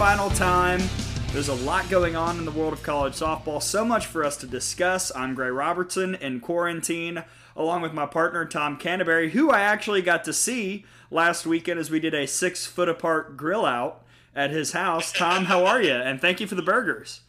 Semifinal time. There's a lot going on in the world of college softball. So much for us to discuss. I'm Gray Robertson in quarantine, along with my partner Tom Canterbury, who I actually got to see last weekend as we did a six foot apart grill out at his house. Tom, how are you? And thank you for the burgers.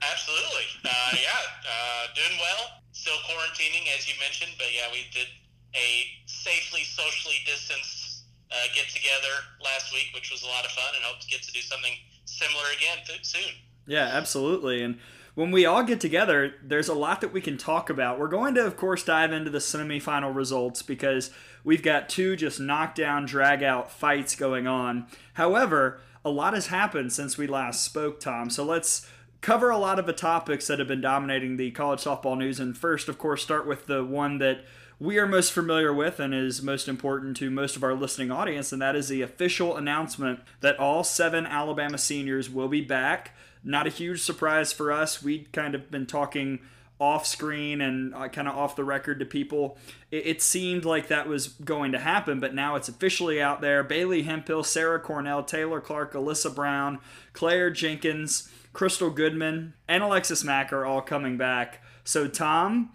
Absolutely. Uh, yeah, uh, doing well. Still quarantining, as you mentioned, but yeah, we did a safely, socially distanced uh, get together last week, which was a lot of fun, and hope to get to do something similar again soon. Yeah, absolutely. And when we all get together, there's a lot that we can talk about. We're going to, of course, dive into the semifinal results because we've got two just knockdown, drag out fights going on. However, a lot has happened since we last spoke, Tom. So let's cover a lot of the topics that have been dominating the college softball news. And first, of course, start with the one that we are most familiar with and is most important to most of our listening audience, and that is the official announcement that all seven Alabama seniors will be back. Not a huge surprise for us. We'd kind of been talking off screen and uh, kind of off the record to people. It, it, seemed like that was going to happen, but now it's officially out there. Bailey Hemphill, Sarah Cornell, Taylor Clark, Alyssa Brown, Claire Jenkins, Crystal Goodman, and Alexis Mack are all coming back. So, Tom,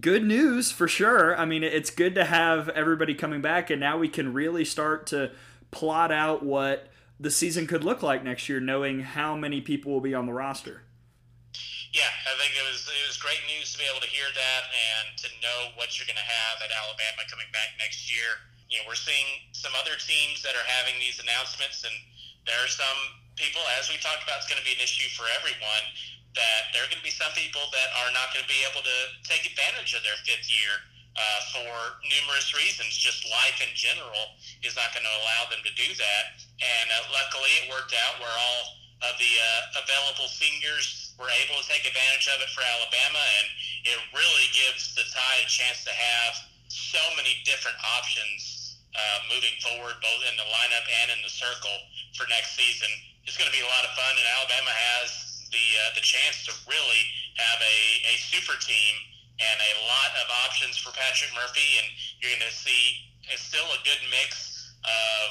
good news for sure. I mean, it's good to have everybody coming back, and now we can really start to plot out what the season could look like next year, knowing how many people will be on the roster. Yeah, I think it was it was great news to be able to hear that and to know what you're going to have at Alabama coming back next year. You know, we're seeing some other teams that are having these announcements, and there are some people, as we talked about, it's going to be an issue for everyone that there are going to be some people that are not going to be able to take advantage of their fifth year uh, for numerous reasons. Just life in general is not going to allow them to do that. And uh, luckily, it worked out where all of the uh, available seniors were able to take advantage of it for Alabama, and it really gives the Tide a chance to have so many different options uh, moving forward, both in the lineup and in the circle for next season. It's going to be a lot of fun, and Alabama has the uh, the chance to really have a, a super team and a lot of options for Patrick Murphy, and you're going to see it's still a good mix of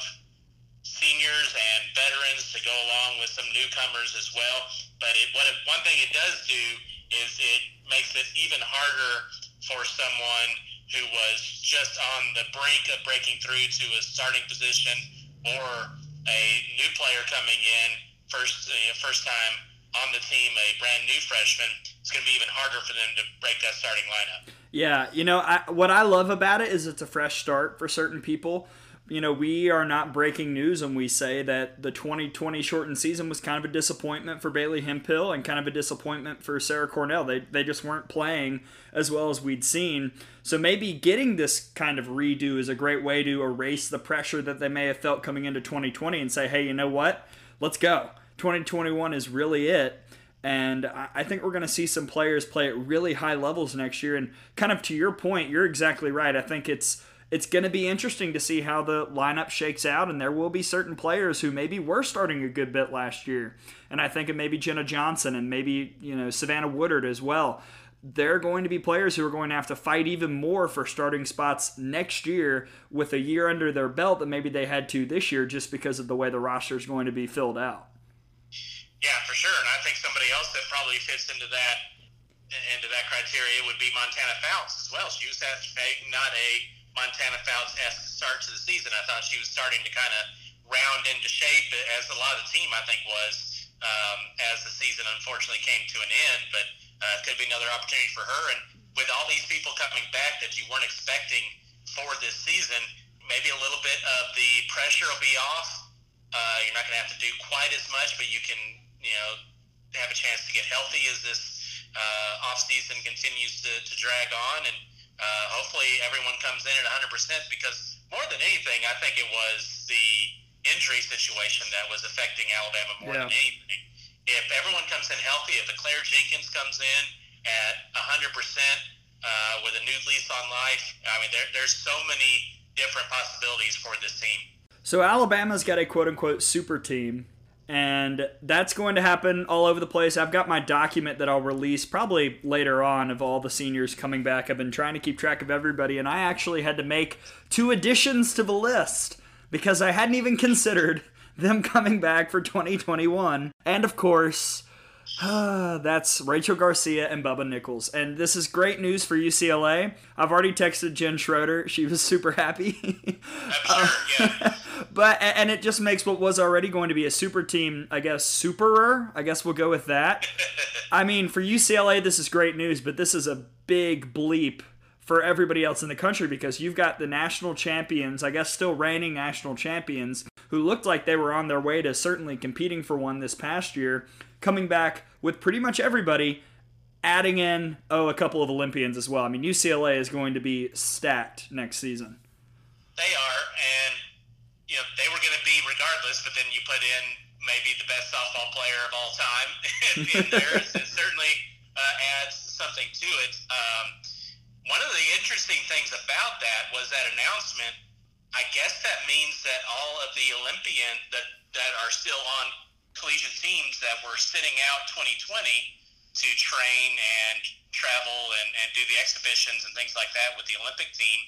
seniors and veterans to go along with some newcomers as well. But it, what it, one thing it does do is it makes it even harder for someone who was just on the brink of breaking through to a starting position or a new player coming in first uh, first time on the team, a brand new freshman, it's going to be even harder for them to break that starting lineup. Yeah, you know, I, what I love about it is it's a fresh start for certain people. You know, we are not breaking news when we say that the 2020 shortened season was kind of a disappointment for Bailey Hemphill and kind of a disappointment for Sarah Cornell. They, they just weren't playing as well as we'd seen. So maybe getting this kind of redo is a great way to erase the pressure that they may have felt coming into 2020 and say, hey, you know what? Let's go 2021 is really it. And I think we're going to see some players play at really high levels next year. And kind of to your point, you're exactly right. I think it's it's going to be interesting to see how the lineup shakes out, and there will be certain players who maybe were starting a good bit last year. And I think it maybe Jenna Johnson and maybe you know Savannah Woodard as well. They're going to be players who are going to have to fight even more for starting spots next year with a year under their belt than maybe they had to this year, just because of the way the roster is going to be filled out. Yeah, for sure. And I think somebody else that probably fits into that into that criteria would be Montana Fouts as well. She was having not a Montana Fouts esque start to the season. I thought she was starting to kind of round into shape, as a lot of the team I think was um, as the season unfortunately came to an end. But uh, could be another opportunity for her. And with all these people coming back that you weren't expecting for this season, maybe a little bit of the pressure will be off. Uh, you're not going to have to do quite as much, but you can you know, have a chance to get healthy as this uh, off season continues to, to drag on, and uh, hopefully everyone comes in at 100 percent because more than anything, I think it was the injury situation that was affecting Alabama more yeah. than anything. If everyone comes in healthy, if Eclair Jenkins comes in at 100 percent uh, with a new lease on life, I mean, there, there's so many different possibilities for this team. So Alabama's got a quote unquote super team, and that's going to happen all over the place. I've got my document that I'll release probably later on of all the seniors coming back. I've been trying to keep track of everybody, and I actually had to make two additions to the list because I hadn't even considered them coming back for 2021. And of course, That's Rachel Garcia and Bubba Nickles. And this is great news for UCLA. I've already texted Jen Schroeder. She was super happy. uh. but and it just makes what was already going to be a super team, I guess, superer. I guess we'll go with that. I mean, for UCLA, this is great news, but this is a big bleep for everybody else in the country because you've got the national champions, I guess still reigning national champions, who looked like they were on their way to certainly competing for one this past year, coming back with pretty much everybody, adding in, oh, a couple of Olympians as well. I mean, UCLA is going to be stacked next season. They are, and, you know, they were going to be regardless, but then you put in maybe the best softball player of all time in there. it certainly uh, adds something to it. Um, one of the interesting things about that was that announcement. I guess that means that all of the Olympian that that are still on collegiate teams that were sitting out 2020 to train and travel and, and do the exhibitions and things like that with the Olympic team,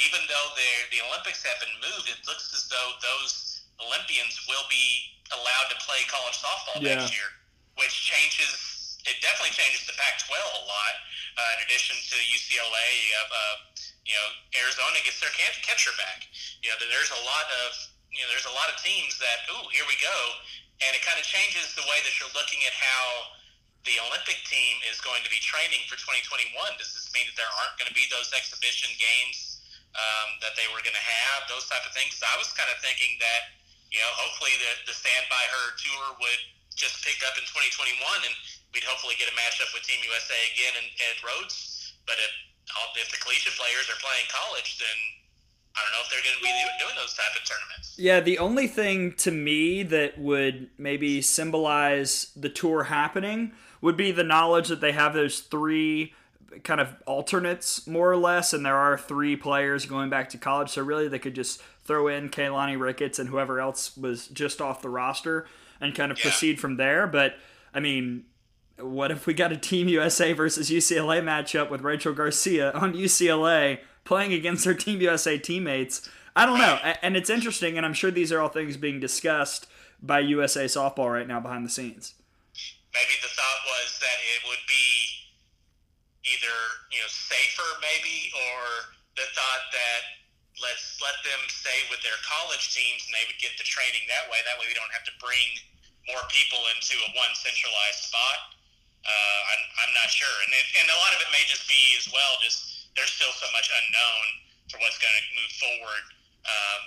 even though the the Olympics have been moved, it looks as though those Olympians will be allowed to play college softball yeah. next year, which changes. It definitely changes the Pac-12 a lot uh, in addition to UCLA, uh, you know, Arizona gets their catcher back. You know, there's a lot of you know, there's a lot of teams that, ooh, here we go, and it kind of changes the way that you're looking at how the Olympic team is going to be training for 2021. Does this mean that there aren't going to be those exhibition games um, that they were going to have, those type of things? I was kind of thinking that, you know, hopefully the, the Stand By Her tour would just pick up in 2021 and we'd hopefully get a matchup with Team USA again in, at Rhoads. But if, if the collegiate players are playing college, then I don't know if they're going to be doing those type of tournaments. Yeah, the only thing to me that would maybe symbolize the tour happening would be the knowledge that they have those three kind of alternates more or less, and there are three players going back to college. So really, they could just throw in Keilani Ricketts and whoever else was just off the roster and kind of yeah. proceed from there. But I mean, what if we got a Team USA versus UCLA matchup with Rachel Garcia on UCLA playing against her Team USA teammates? I don't know. And it's interesting, and I'm sure these are all things being discussed by USA softball right now behind the scenes. Maybe the thought was that it would be either you know safer, maybe, or the thought that let's let them stay with their college teams and they would get the training that way. That way, we don't have to bring more people into a one centralized spot. Uh, I'm, I'm not sure, and it, and a lot of it may just be as well. Just there's still so much unknown for what's going to move forward. Um,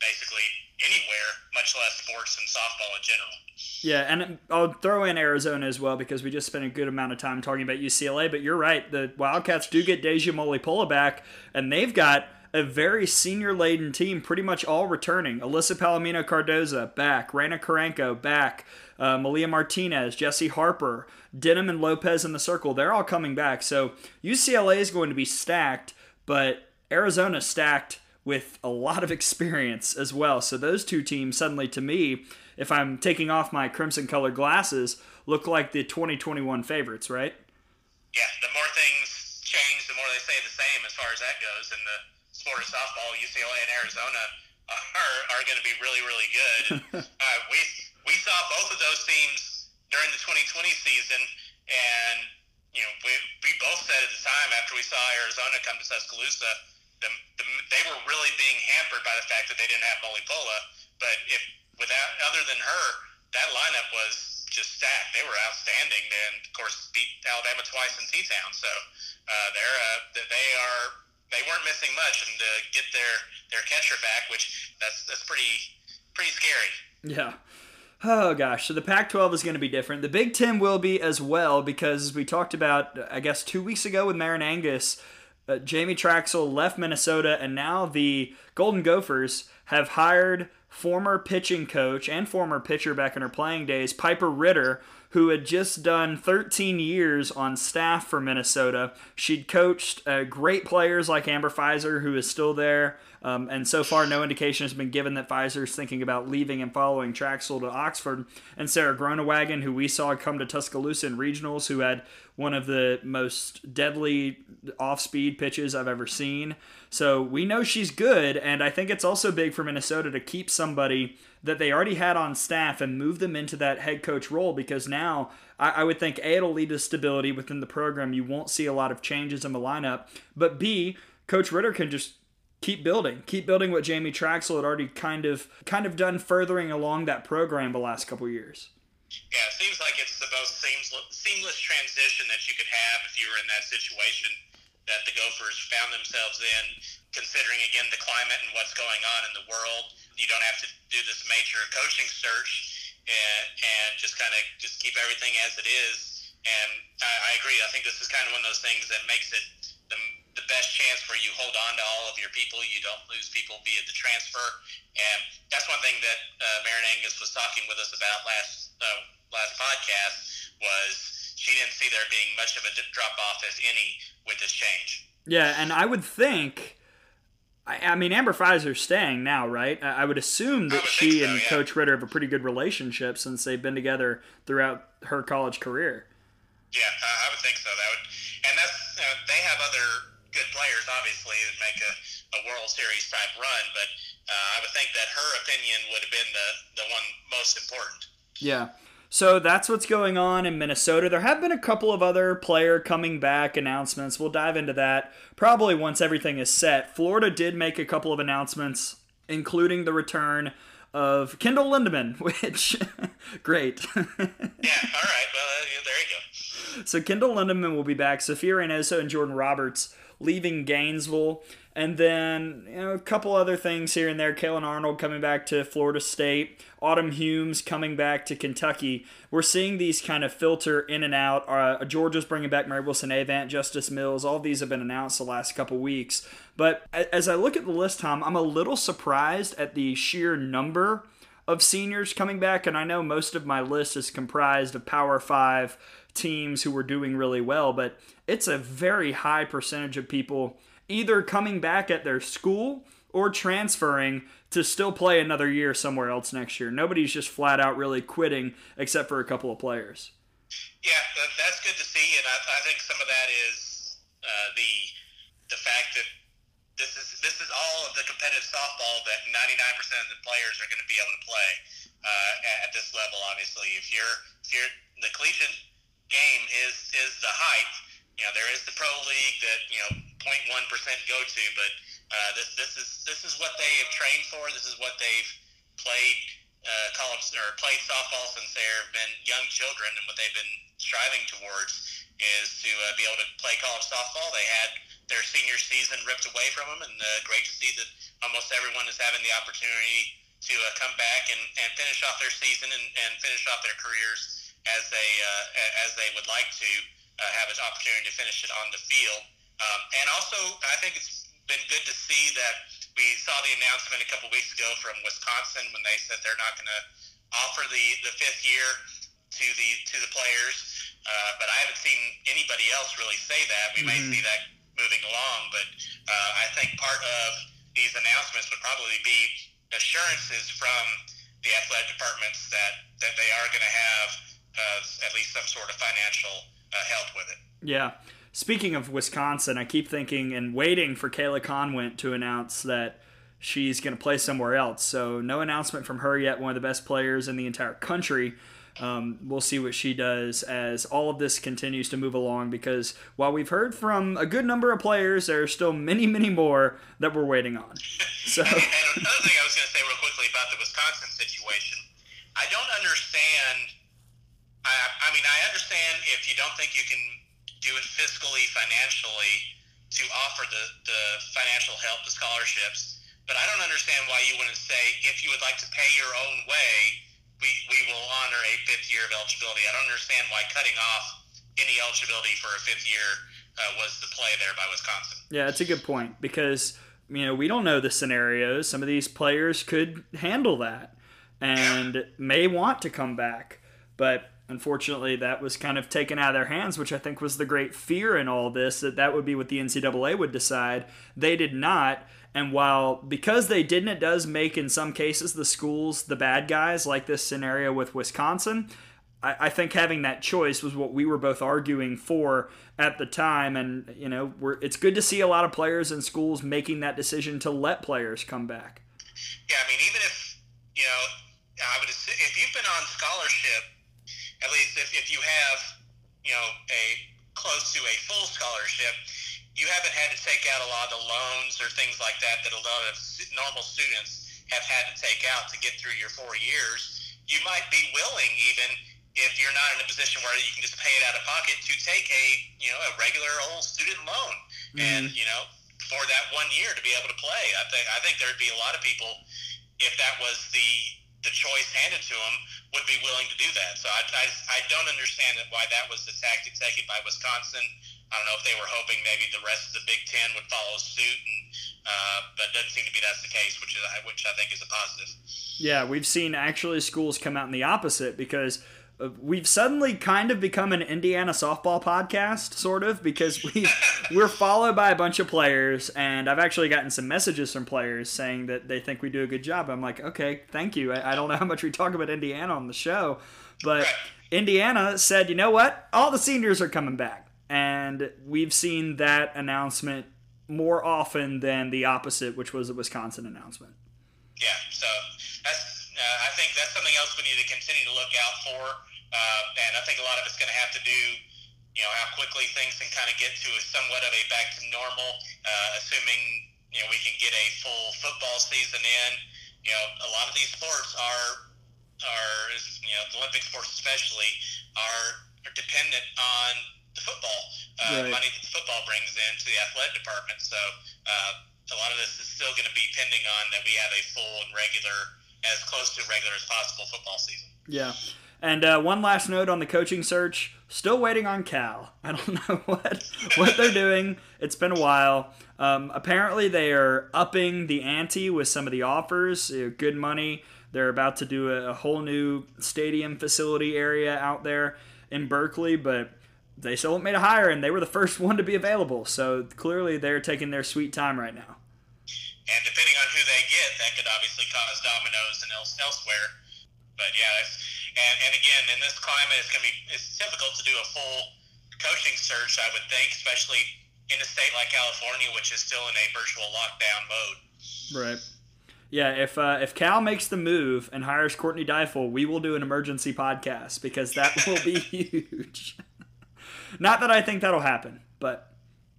basically anywhere, much less sports and softball in general. Yeah, and I'll throw in Arizona as well because we just spent a good amount of time talking about UCLA. But you're right, the Wildcats do get Deja Mulipola back, and they've got a very senior laden team, pretty much all returning. Alyssa Palomino Cardoza back, Reyna Carranco back, uh, Malia Martinez, Jesse Harper, Denham and Lopez in the circle. They're all coming back. So UCLA is going to be stacked, but Arizona stacked with a lot of experience as well. So those two teams suddenly, to me, if I'm taking off my crimson colored glasses, look like the 2021 favorites, right? Yeah, the more things change, the more they stay the same as far as that goes. And the sport of softball, UCLA and Arizona are, are going to be really, really good. uh, we we saw both of those teams during the 2020 season, and you know we, we both said at the time after we saw Arizona come to Tuscaloosa, the, the, they were really being hampered by the fact that they didn't have Mulipola. But if without other than her, that lineup was just stacked. They were outstanding, and of course beat Alabama twice in T-Town. So uh, they're uh, they are they weren't missing much, and to get their their catcher back, which that's that's pretty pretty scary. Yeah. Oh gosh, so the Pac-12 is going to be different. The Big Ten will be as well because we talked about, I guess, two weeks ago with Marin Angus. Uh, Jamie Trachsel left Minnesota, and now the Golden Gophers have hired former pitching coach and former pitcher back in her playing days, Piper Ritter, who had just done 13 years on staff for Minnesota. She'd coached uh, great players like Amber Fiser, who is still there. Um, and so far, no indication has been given that Fiser is thinking about leaving and following Trachsel to Oxford. And Sarah Groenewegen, who we saw come to Tuscaloosa in regionals, who had one of the most deadly off speed pitches I've ever seen. So we know she's good, and I think it's also big for Minnesota to keep somebody that they already had on staff and move them into that head coach role because now I, I would think A, it'll lead to stability within the program. You won't see a lot of changes in the lineup, but B, Coach Ritter can just keep building, keep building what Jamie Trachsel had already kind of kind of done furthering along that program the last couple years. Yeah, it seems like it's the most seamless, seamless transition that you could have if you were in that situation that the Gophers found themselves in, considering again the climate and what's going on in the world. You don't have to do this major coaching search and, and just kind of just keep everything as it is. And I, I agree. I think this is kind of one of those things that makes it the, the best chance where you hold on to all of your people. You don't lose people via the transfer. And that's one thing that uh, Marin Angus was talking with us about last uh, last podcast was she didn't see there being much of a drop off, if any, with this change. Yeah, and I would think. I, I mean, Amber Fiser's staying now, right? I, I would assume that would she so, and yeah. Coach Ritter have a pretty good relationship since they've been together throughout her college career. Yeah, I I would think so. That would, and that's uh, they have other good players, obviously, that make a, a World Series type run. But uh, I would think that her opinion would have been the the one most important. Yeah. So that's what's going on in Minnesota. There have been a couple of other player coming back announcements. We'll dive into that probably once everything is set. Florida did make a couple of announcements, including the return of Kendyl Lindaman, which great. Yeah. All right. Well, there you go. so Kendyl Lindaman will be back. Sophia Reynoso and Jordan Roberts leaving Gainesville. And then you know, a couple other things here and there. Kalen Arnold coming back to Florida State. Autumn Humes coming back to Kentucky. We're seeing these kind of filter in and out. Uh, Georgia's bringing back Mary Wilson Avant, Justice Milz. All these have been announced the last couple weeks. But as I look at the list, Tom, I'm a little surprised at the sheer number of seniors coming back. And I know most of my list is comprised of Power Five teams who were doing really well, but it's a very high percentage of people either coming back at their school or transferring to still play another year somewhere else next year. Nobody's just flat out really quitting except for a couple of players. Yeah, that's good to see, and I, I think some of that is uh, the the fact that this is this is all of the competitive softball that 99% of the players are going to be able to play uh, at, this level. Obviously, if you're if you're the collegiate game is is the height. You know, there is the pro league that you know 0.1 percent go to, but uh, this this is this is what they have trained for. This is what they've played uh, college or played softball since they've been young children, and what they've been striving towards is to uh, be able to play college softball. They had their senior season ripped away from them, and uh, great to see that almost everyone is having the opportunity to uh, come back and, and finish off their season and, and finish off their careers as they uh, as they would like to uh, have an opportunity to finish it on the field. Um, and also, I think it's been good to see that we saw the announcement a couple weeks ago from Wisconsin when they said they're not going to offer the, the fifth year to the to the players. Uh, but I haven't seen anybody else really say that. We may see that moving along, but uh, I think part of these announcements would probably be assurances from the athletic departments that, that they are going to have uh, at least some sort of financial uh, help with it. Yeah. Speaking of Wisconsin, I keep thinking and waiting for Kayla Konwent to announce that she's going to play somewhere else. So, no announcement from her yet. One of the best players in the entire country. Um, we'll see what she does as all of this continues to move along because while we've heard from a good number of players, there are still many, many more that we're waiting on. So, and another thing I was going to say real quickly about the Wisconsin situation, I don't understand. I, I mean, I understand if you don't think you can do it fiscally, financially, to offer the, the financial help, the scholarships. But I don't understand why you wouldn't say if you would like to pay your own way we, we will honor a fifth year of eligibility. I don't understand why cutting off any eligibility for a fifth year uh, was the play there by Wisconsin. Yeah, it's a good point because you know we don't know the scenarios. Some of these players could handle that and may want to come back, but unfortunately that was kind of taken out of their hands, which I think was the great fear in all this that that would be what the NCAA would decide. They did not. And while because they didn't, it does make in some cases the schools the bad guys, like this scenario with Wisconsin. I, I think having that choice was what we were both arguing for at the time, and you know, it's good to see a lot of players and schools making that decision to let players come back. Yeah, I mean, even if you know, I would if you've been on scholarship, at least if, if you have you know a close to a full scholarship, you haven't had to take out a lot of the loans or things like that that a lot of normal students have had to take out to get through your four years. You might be willing even if you're not in a position where you can just pay it out of pocket to take a you know a regular old student loan mm-hmm. and you know for that one year to be able to play. I think I think there'd be a lot of people if that was the the choice handed to them would be willing to do that. So I, I, I don't understand why that was the tactic taken by Wisconsin. I don't know if they were hoping maybe the rest of the Big Ten would follow suit, and uh, but it doesn't seem to be that's the case, which is which I think is a positive. Yeah, we've seen actually schools come out in the opposite because we've suddenly kind of become an Indiana softball podcast, sort of, because we we're followed by a bunch of players, and I've actually gotten some messages from players saying that they think we do a good job. I'm like, okay, thank you. I, I don't know how much we talk about Indiana on the show, but Indiana said, you know what, all the seniors are coming back, and we've seen that announcement more often than the opposite, which was a Wisconsin announcement. Yeah, so I think that's something else we need to continue to look out for. Uh, and I think a lot of it's going to have to do, you know, how quickly things can kind of get to a somewhat of a back to normal, uh, assuming, you know, we can get a full football season in. You know, a lot of these sports are, are you know, the Olympic sports especially, are, are dependent on the football uh, right. money that the football brings into the athletic department. So uh, a lot of this is still going to be pending on that we have a full and regular as close to regular as possible football season. Yeah. And uh, one last note on the coaching search: still waiting on Cal. I don't know what what they're doing. It's been a while. Um, apparently, they are upping the ante with some of the offers. Good money. They're about to do a, a whole new stadium facility area out there in Berkeley, but they still haven't made a hire, and they were the first one to be available. So clearly, they're taking their sweet time right now. And depending on who they get, that could obviously cause dominoes and else, elsewhere. But yeah, and, and again, in this climate, it's going to be it's difficult to do a full coaching search. I would think, especially in a state like California, which is still in a virtual lockdown mode. Right. Yeah, if uh, if Cal makes the move and hires Courtney Deifel, we will do an emergency podcast because that will be huge. Not that I think that'll happen, but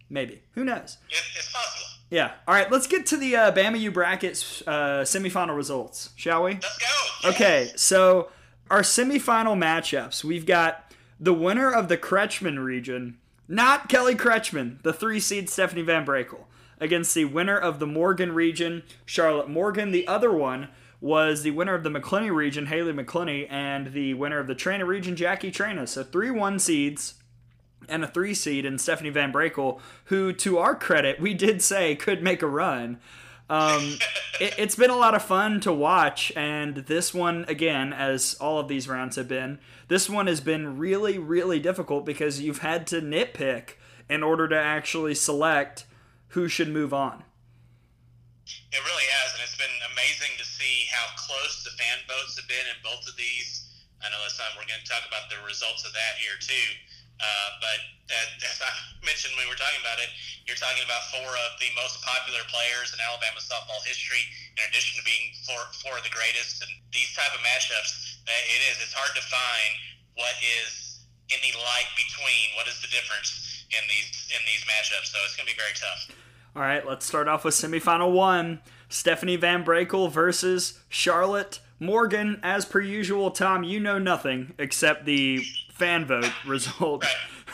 maybe. Who knows? It, it's possible. Yeah. All right. Let's get to the uh, Bama U brackets uh, semifinal results, shall we? Let's go. Okay. So our semifinal matchups, we've got the winner of the Kretschman region, not Kelly Kretschman, the three seed Stephanie Van Brakel, against the winner of the Morgan region, Charlotte Morgan. The other one was the winner of the McCleney region, Haley McCleney, and the winner of the Traina region, Jackie Traina. So three one seeds and a three seed in Stephanie Van Brakel, who, to our credit, we did say could make a run. Um, it, has been a lot of fun to watch, and this one, again, as all of these rounds have been, this one has been really, really difficult because you've had to nitpick in order to actually select who should move on. It really has, and it's been amazing to see how close the fan votes have been in both of these. I know this time we're going to talk about the results of that here too. Uh, but as I mentioned when we were talking about it, you're talking about four of the most popular players in Alabama softball history, in addition to being four, four of the greatest. And these type of matchups, it is. It's hard to find what is any light between. What is the difference in these in these matchups? So it's going to be very tough. All right, let's start off with semifinal one: Stephanie Van Brakel versus Charlotte Morgan. As per usual, Tom, you know nothing except the fan vote result.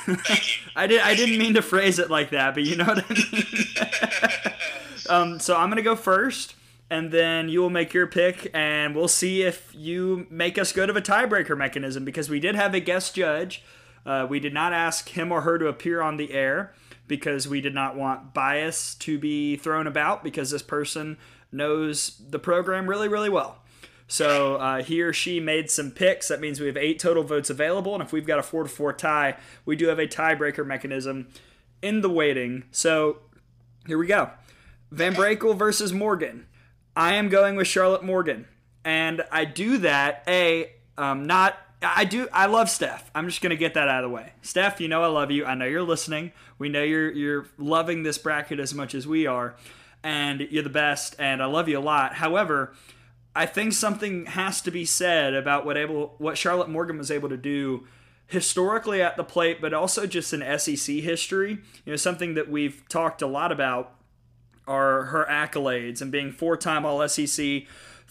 I did. I didn't mean to phrase it like that, but you know what I mean. um, so I'm gonna go first, and then you will make your pick, and we'll see if you make us go to a tiebreaker mechanism because we did have a guest judge. Uh, we did not ask him or her to appear on the air because we did not want bias to be thrown about because this person knows the program really, really well. So uh, he or she made some picks. That means we have eight total votes available, and if we've got a four to four tie, we do have a tiebreaker mechanism in the waiting. So here we go. Van Brakel versus Morgan. I am going with Charlotte Morgan, and I do that a um, not. I do. I love Steph. I'm just gonna get that out of the way. Steph, you know I love you. I know you're listening. We know you're you're loving this bracket as much as we are, and you're the best. And I love you a lot. However, I think something has to be said about what able what Charlotte Morgan was able to do historically at the plate, but also just in SEC history. You know, something that we've talked a lot about are her accolades and being four-time All SEC,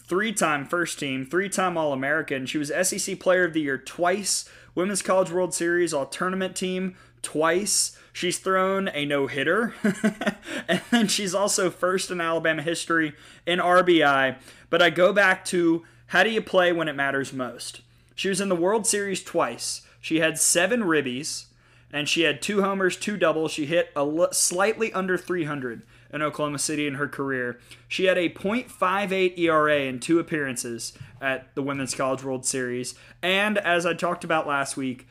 three-time first team, three-time All American. She was SEC Player of the Year twice, Women's College World Series All Tournament Team twice. She's thrown a no hitter, and then she's also first in Alabama history in RBI. But I go back to how do you play when it matters most? She was in the World Series twice. She had seven ribbies, and she had two homers, two doubles. She hit a l- slightly under 300 in Oklahoma City in her career. She had a .58 ERA in two appearances at the Women's College World Series, and as I talked about last week,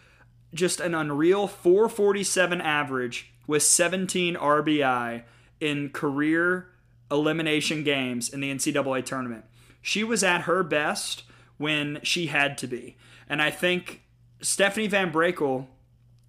just an unreal 447 average with 17 RBI in career elimination games in the NCAA tournament. She was at her best when she had to be. And I think Stephanie Van Brakel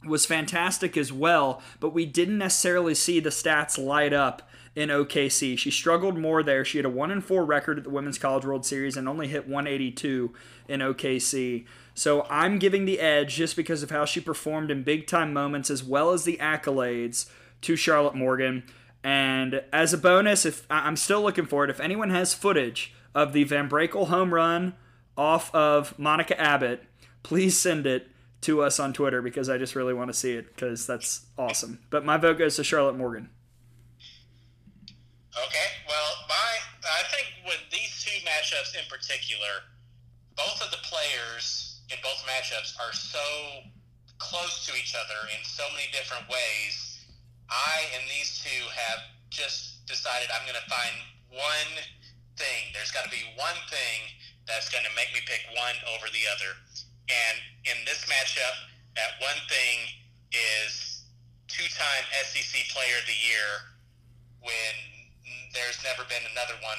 was fantastic as well, but we didn't necessarily see the stats light up in OKC. She struggled more there. She had a 1 and 4 record at the Women's College World Series and only hit 182 in OKC. So I'm giving the edge just because of how she performed in big time moments as well as the accolades to Charlotte Morgan. And as a bonus, if I'm still looking for it, if anyone has footage of the Van Brakel home run off of Monica Abbott, please send it to us on Twitter because I just really want to see it because that's awesome. But my vote goes to Charlotte Morgan. Okay, well, my I think with these two matchups in particular, both of the players in both matchups are so close to each other in so many different ways. I and these two have just decided I'm going to find one thing. There's got to be one thing that's going to make me pick one over the other. And in this matchup, that one thing is two-time SEC Player of the Year when there's never been another one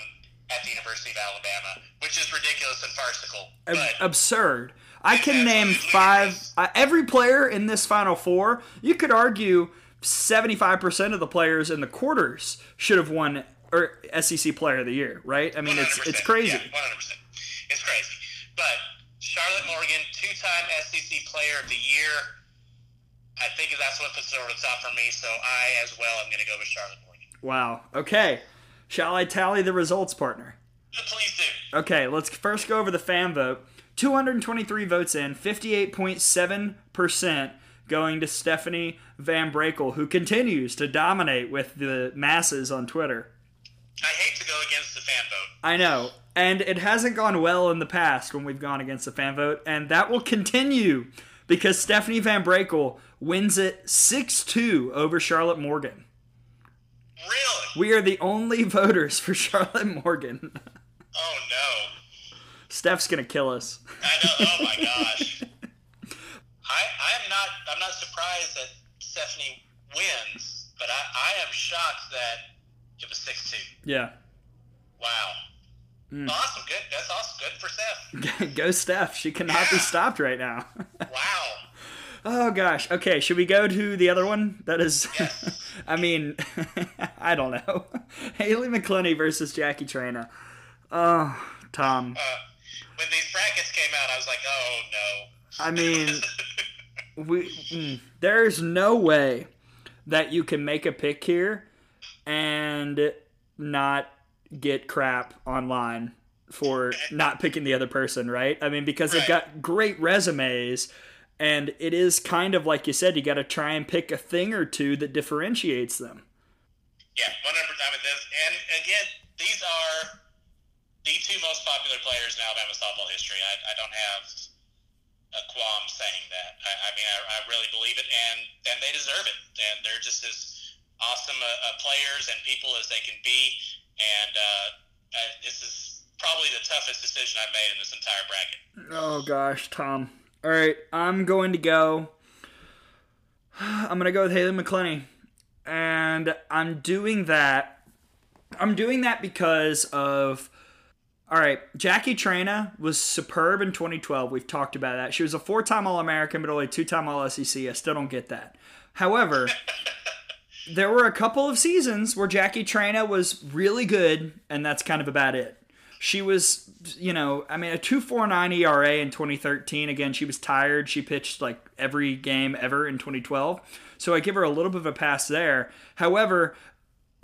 at the University of Alabama, which is ridiculous and farcical. Ab- But absurd. I can name five. Uh, every player in this Final Four, you could argue 75% of the players in the quarters should have won or SEC Player of the Year, right? I mean, it's it's crazy. Yeah, 100%. It's crazy. But Charlotte Morgan, two-time SEC Player of the Year. I think that's what puts it over the top for me. So I, as well, am going to go with Charlotte Morgan. Wow. Okay. Shall I tally the results, partner? Please do. Okay, let's first go over the fan vote. 223 votes in, 58.7% going to Stephanie Van Brakel, who continues to dominate with the masses on Twitter. I hate to go against the fan vote. I know. And it hasn't gone well in the past when we've gone against the fan vote, and that will continue because Stephanie Van Brakel wins it 6 2 over Charlotte Morgan. Really? We are the only voters for Charlotte Morgan. Oh no. Steph's gonna kill us. I know. Oh my gosh. I I am not I'm not surprised that Stephanie wins, but I, I am shocked that it was six two. Yeah. Wow. Mm. Awesome. Good. That's awesome. Good for Steph. Go Steph. She cannot be stopped right now. Wow. Oh gosh. Okay, should we go to the other one? That is Yes. I mean, I don't know. Haley McCleney versus Jackie Traina. Oh, Tom. Uh, when these brackets came out, I was like, oh no. I mean, we mm, there's no way that you can make a pick here and not get crap online for not picking the other person, right? I mean, because they've got great resumes and it is kind of like you said, you got to try and pick a thing or two that differentiates them. Yeah, one hundred. I mean, this, and again, these are the two most popular players in Alabama softball history. I, I don't have a qualm saying that. I, I mean, I, I really believe it, and and they deserve it. And they're just as awesome uh, uh, players and people as they can be. And uh, uh, this is probably the toughest decision I've made in this entire bracket. Oh gosh, Tom. All right, I'm going to go. I'm going to go with Haley McCleney, and I'm doing that. I'm doing that because of. All right, Jackie Traina was superb in 2012. We've talked about that. She was a four-time All-American, but only two-time All-SEC. I still don't get that. However, there were a couple of seasons where Jackie Traina was really good, and that's kind of about it. She was, you know, I mean, a 2.49 ERA in 2013. Again, she was tired. She pitched like every game ever in 2012. So I give her a little bit of a pass there. However,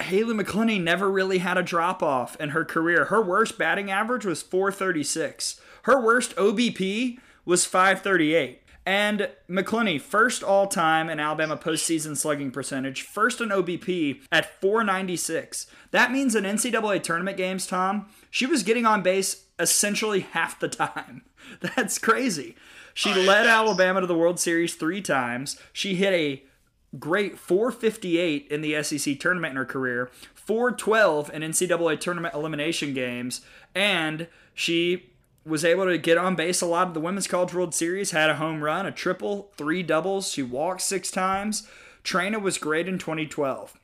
Haley McCleney never really had a drop off in her career. Her worst batting average was 436. Her worst OBP was 538. And McCleney, first all time in Alabama postseason slugging percentage, first in OBP at 496. That means in NCAA tournament games, Tom, she was getting on base essentially half the time. That's crazy. She oh, led Alabama to the World Series three times. She hit a great 458 in the SEC tournament in her career, 412 in NCAA tournament elimination games, and she was able to get on base a lot of the Women's College World Series, had a home run, a triple, three doubles. She walked six times. Traina was great in 2012.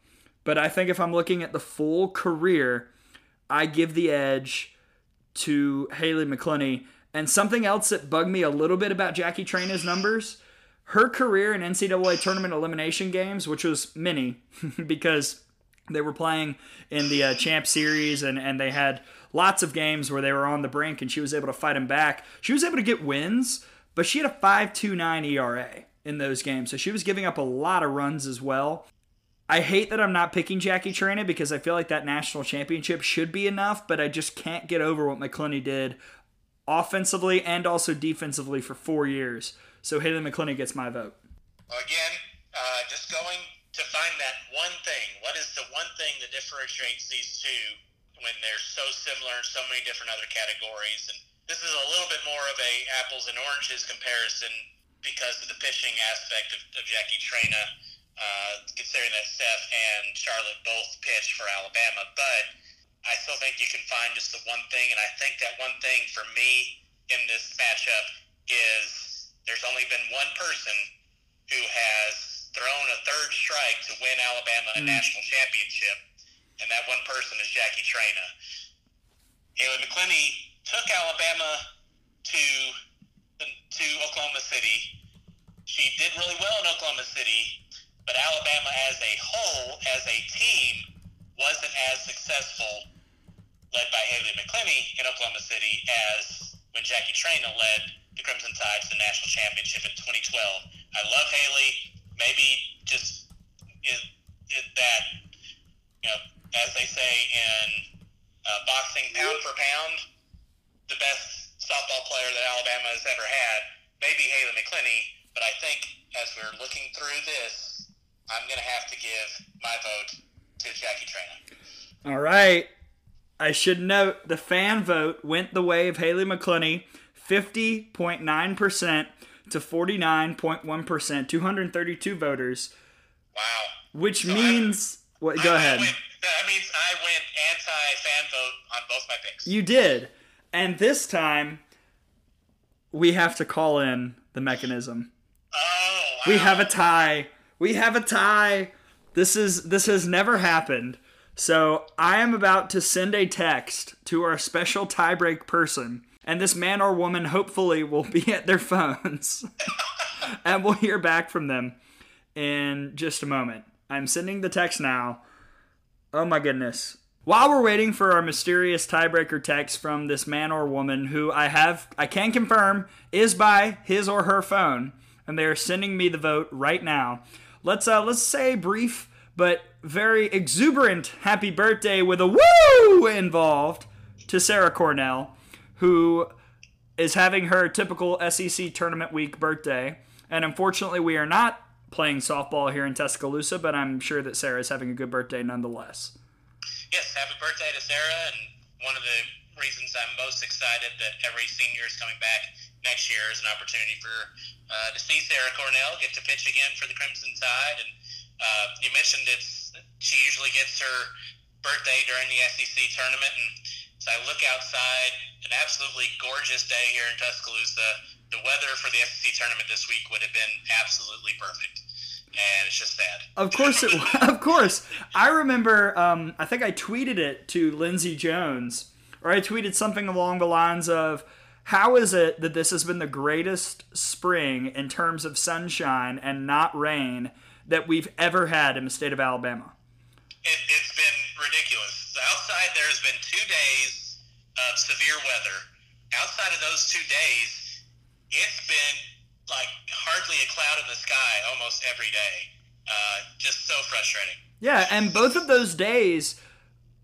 But I think if I'm looking at the full career, I give the edge to Haley McCleney. And something else that bugged me a little bit about Jackie Traina's numbers, her career in NCAA tournament elimination games, which was many, because they were playing in the uh, Champ Series and, and they had lots of games where they were on the brink and she was able to fight them back. She was able to get wins, but she had a 5.29 ERA in those games. So she was giving up a lot of runs as well. I hate that I'm not picking Jackie Traina because I feel like that national championship should be enough, but I just can't get over what McCleney did offensively and also defensively for four years. So Haley McCleney gets my vote. Again, uh, just going to find that differentiates these two when they're so similar in so many different other categories? And this is a little bit more of a apples and oranges comparison because of the pitching aspect of, of Jackie Traina uh, considering that Steph and Charlotte both pitch for Alabama. But I still think you can find just the one thing, and I think that one thing for me in this matchup is there's only been one person who has thrown a third strike to win Alabama a mm. national championship, and that one person is Jackie Traina. Haley McCleney took Alabama to to Oklahoma City. She did really well in Oklahoma City, but Alabama as a whole, as a team, wasn't as successful, led by Haley McCleney in Oklahoma City, as when Jackie Traina led the Crimson Tide to the national championship in 2012. I love Haley. Maybe just is, is that, you know, as they say in uh, boxing, pound for pound, the best softball player that Alabama has ever had. Maybe Haley McCleney, but I think as we're looking through this, I'm going to have to give my vote to Jackie Traina. All right. I should note the fan vote went the way of Haley McCleney, 50.9% to 49.1%, 232 voters. Wow. Which so means I, what go I, ahead. I went, that means I went anti-fan vote on both my picks. You did. And this time we have to call in the mechanism. Oh, wow. We have a tie. We have a tie. This is this has never happened. So I am about to send a text to our special tiebreak person, and this man or woman hopefully will be at their phones, and we'll hear back from them in just a moment. I'm sending the text now. Oh my goodness. While we're waiting for our mysterious tiebreaker text from this man or woman who I have I can confirm is by his or her phone and they are sending me the vote right now. Let's uh let's say brief but very exuberant happy birthday with a woo involved to Sarah Cornell, who is having her typical SEC tournament week birthday. And unfortunately, we are not playing softball here in Tuscaloosa, but I'm sure that Sarah is having a good birthday nonetheless. Yes, happy birthday to Sarah, and one of the reasons I'm most excited that every senior is coming back next year is an opportunity for uh, to see Sarah Cornell get to pitch again for the Crimson Tide. And uh, you mentioned it's she usually gets her birthday during the SEC tournament, and so I look outside, an absolutely gorgeous day here in Tuscaloosa. The weather for the SEC tournament this week would have been absolutely perfect and it's just sad. Of course, it, of course. I remember. Um, I think I tweeted it to Lindsey Jones, or I tweeted something along the lines of, "How is it that this has been the greatest spring in terms of sunshine and not rain that we've ever had in the state of Alabama?" It, it's been ridiculous. Outside, there's been two days of severe weather. Outside of those two days, it's been like hardly a cloud in the sky almost every day. Uh, just so frustrating. Yeah, and both of those days,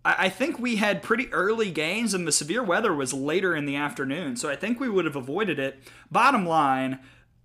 I, I think we had pretty early gains, and the severe weather was later in the afternoon. So I think we would have avoided it. Bottom line,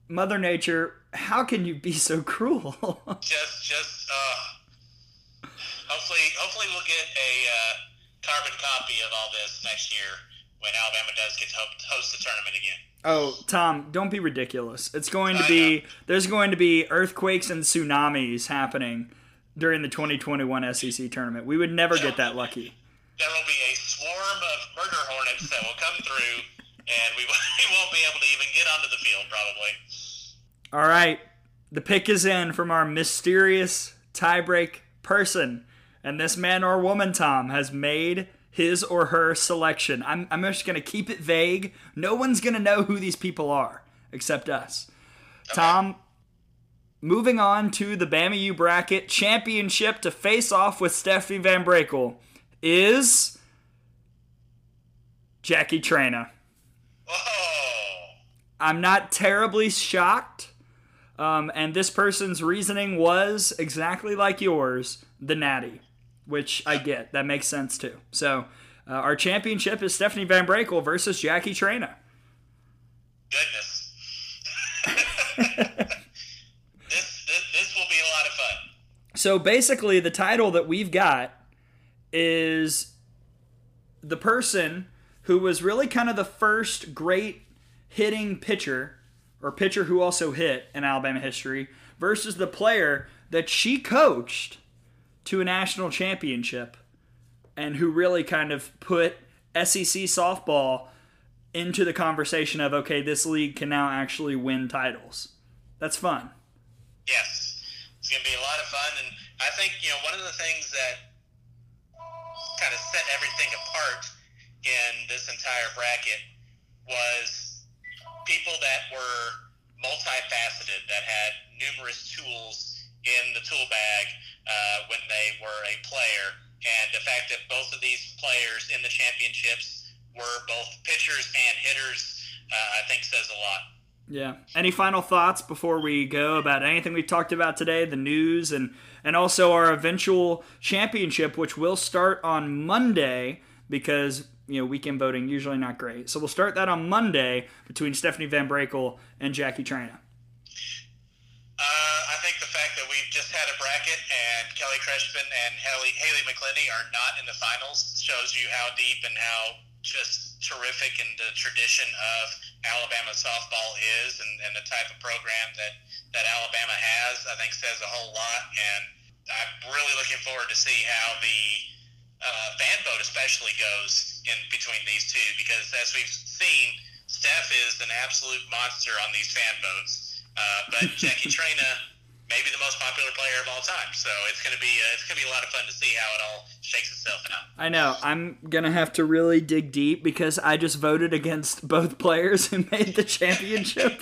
Mother Nature, how can you be so cruel? just, just. Uh, hopefully, hopefully we'll get a uh, carbon copy of all this next year when Alabama does get to host the tournament again. Oh, Tom, don't be ridiculous. It's going to oh, be there's going to be earthquakes and tsunamis happening during the 2021 SEC tournament. We would never get that lucky. There will be a swarm of murder hornets that will come through, and we, we won't be able to even get onto the field probably. All right, the pick is in from our mysterious tiebreak person, and this man or woman, Tom, has made his or her selection. I'm, I'm just going to keep it vague. No one's going to know who these people are except us. Okay. Tom, moving on to the Bama U bracket championship to face off with Stephanie VanBrakle is Jackie Traina. I'm not terribly shocked. Um, and this person's reasoning was exactly like yours, the natty which I get. That makes sense too. So uh, our championship is Stephanie VanBrakle versus Jackie Traina. Goodness. this, this, this will be a lot of fun. So basically, the title that we've got is the person who was really kind of the first great hitting pitcher or pitcher who also hit in Alabama history versus the player that she coached to a national championship and who really kind of put SEC softball into the conversation of okay, this league can now actually win titles. That's fun. Yes, it's going to be a lot of fun, and I think you know one of the things that kind of set everything apart in this entire bracket was people that were multifaceted, that had numerous tools in the tool bag uh, when they were a player. And the fact that both of these players in the championships were both pitchers and hitters, uh, I think says a lot. Yeah. Any final thoughts before we go about anything we've talked about today, the news, and and also our eventual championship, which will start on Monday because you know weekend voting usually not great. So we'll start that on Monday between Stephanie VanBrakle and Jackie Traina. Uh, I think the fact that we've just had a bracket and Kelly Kretschman and Haylie, Haylie McCleney are not in the finals shows you how deep and how just terrific and the tradition of Alabama softball is and, and the type of program that, that Alabama has, I think says a whole lot. And I'm really looking forward to see how the uh, fan vote especially goes in between these two because as we've seen, Steph is an absolute monster on these fan votes uh, but Jackie Traina, maybe the most popular player of all time. So it's gonna be uh, it's gonna be a lot of fun to see how it all shakes itself out. I know. I'm gonna have to really dig deep because I just voted against both players who made the championship,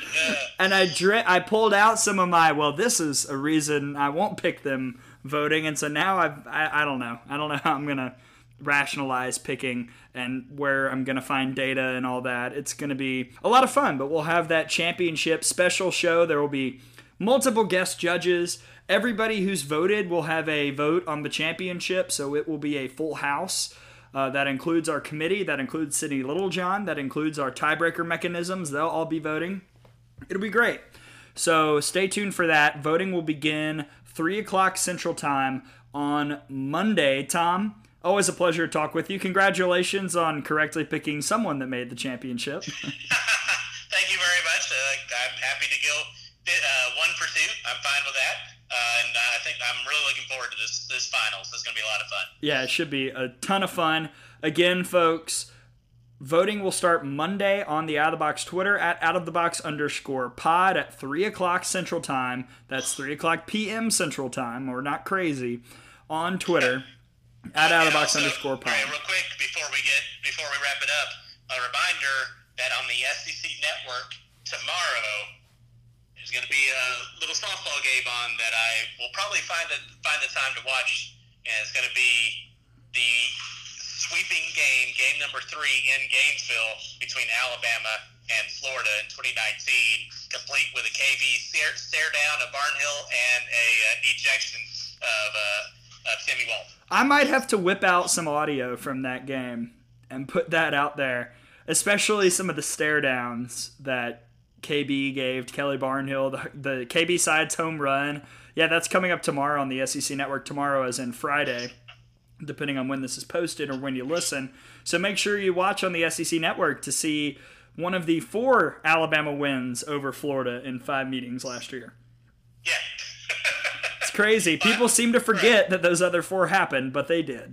and I dri- I pulled out some of my well, this is a reason I won't pick them voting, and so now I've, I I don't know. I don't know how I'm gonna rationalize picking and where I'm going to find data and all that. It's going to be a lot of fun, but we'll have that championship special show. There will be multiple guest judges. Everybody who's voted will have a vote on the championship, so it will be a full house. Uh, that includes our committee, that includes Sydney Littlejohn, that includes our tiebreaker mechanisms. They'll all be voting. It'll be great. So stay tuned for that. Voting will begin 3 o'clock Central Time on Monday. Tom, Always a pleasure to talk with you. Congratulations on correctly picking someone that made the championship. Thank you very much. Uh, I'm happy to go uh, one for two. I'm fine with that. Uh, and I think I'm really looking forward to this this finals. This is going to be a lot of fun. Yeah, it should be a ton of fun. Again, folks, voting will start Monday on the Out of the Box Twitter at Out of the Box underscore pod at 3 o'clock Central Time. That's 3 o'clock p.m. Central Time. We're not crazy. On Twitter at Out of Box also, underscore pod. Right, real quick before we get before we wrap it up, a reminder that on the SEC Network tomorrow there's going to be a little softball game on that I will probably find the find the time to watch, and it's going to be the sweeping game, game number three in Gainesville between Alabama and Florida in 2019, complete with a KB stare, stare down, a Barnhill, and a uh, ejection of, uh, Uh, of Timmy Walton. I might have to whip out some audio from that game and put that out there, especially some of the stare downs that KB gave to Kelly Barnhill, the, the KB sides home run. Yeah, that's coming up tomorrow on the SEC network. Tomorrow, as in Friday, depending on when this is posted or when you listen. So make sure you watch on the SEC network to see one of the four Alabama wins over Florida in five meetings last year. Yeah. Crazy. People seem to forget that those other four happened, but they did.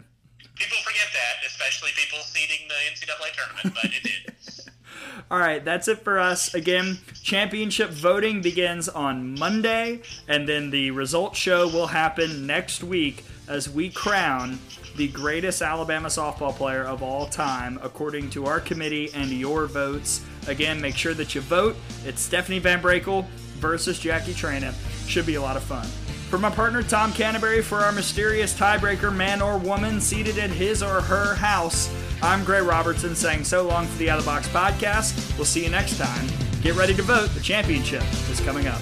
People forget that, especially people seeding the NCAA tournament, but it did. All right, that's it for us. Again, championship voting begins on Monday, and then the results show will happen next week as we crown the greatest Alabama softball player of all time, according to our committee and your votes. Again, make sure that you vote. It's Stephanie VanBrakle versus Jackie Traina. Should be a lot of fun. For my partner Tom Canterbury for our mysterious tiebreaker, man or woman seated at his or her house, I'm Gray Robertson saying so long for the Out of the Box podcast. We'll see you next time. Get ready to vote. The championship is coming up.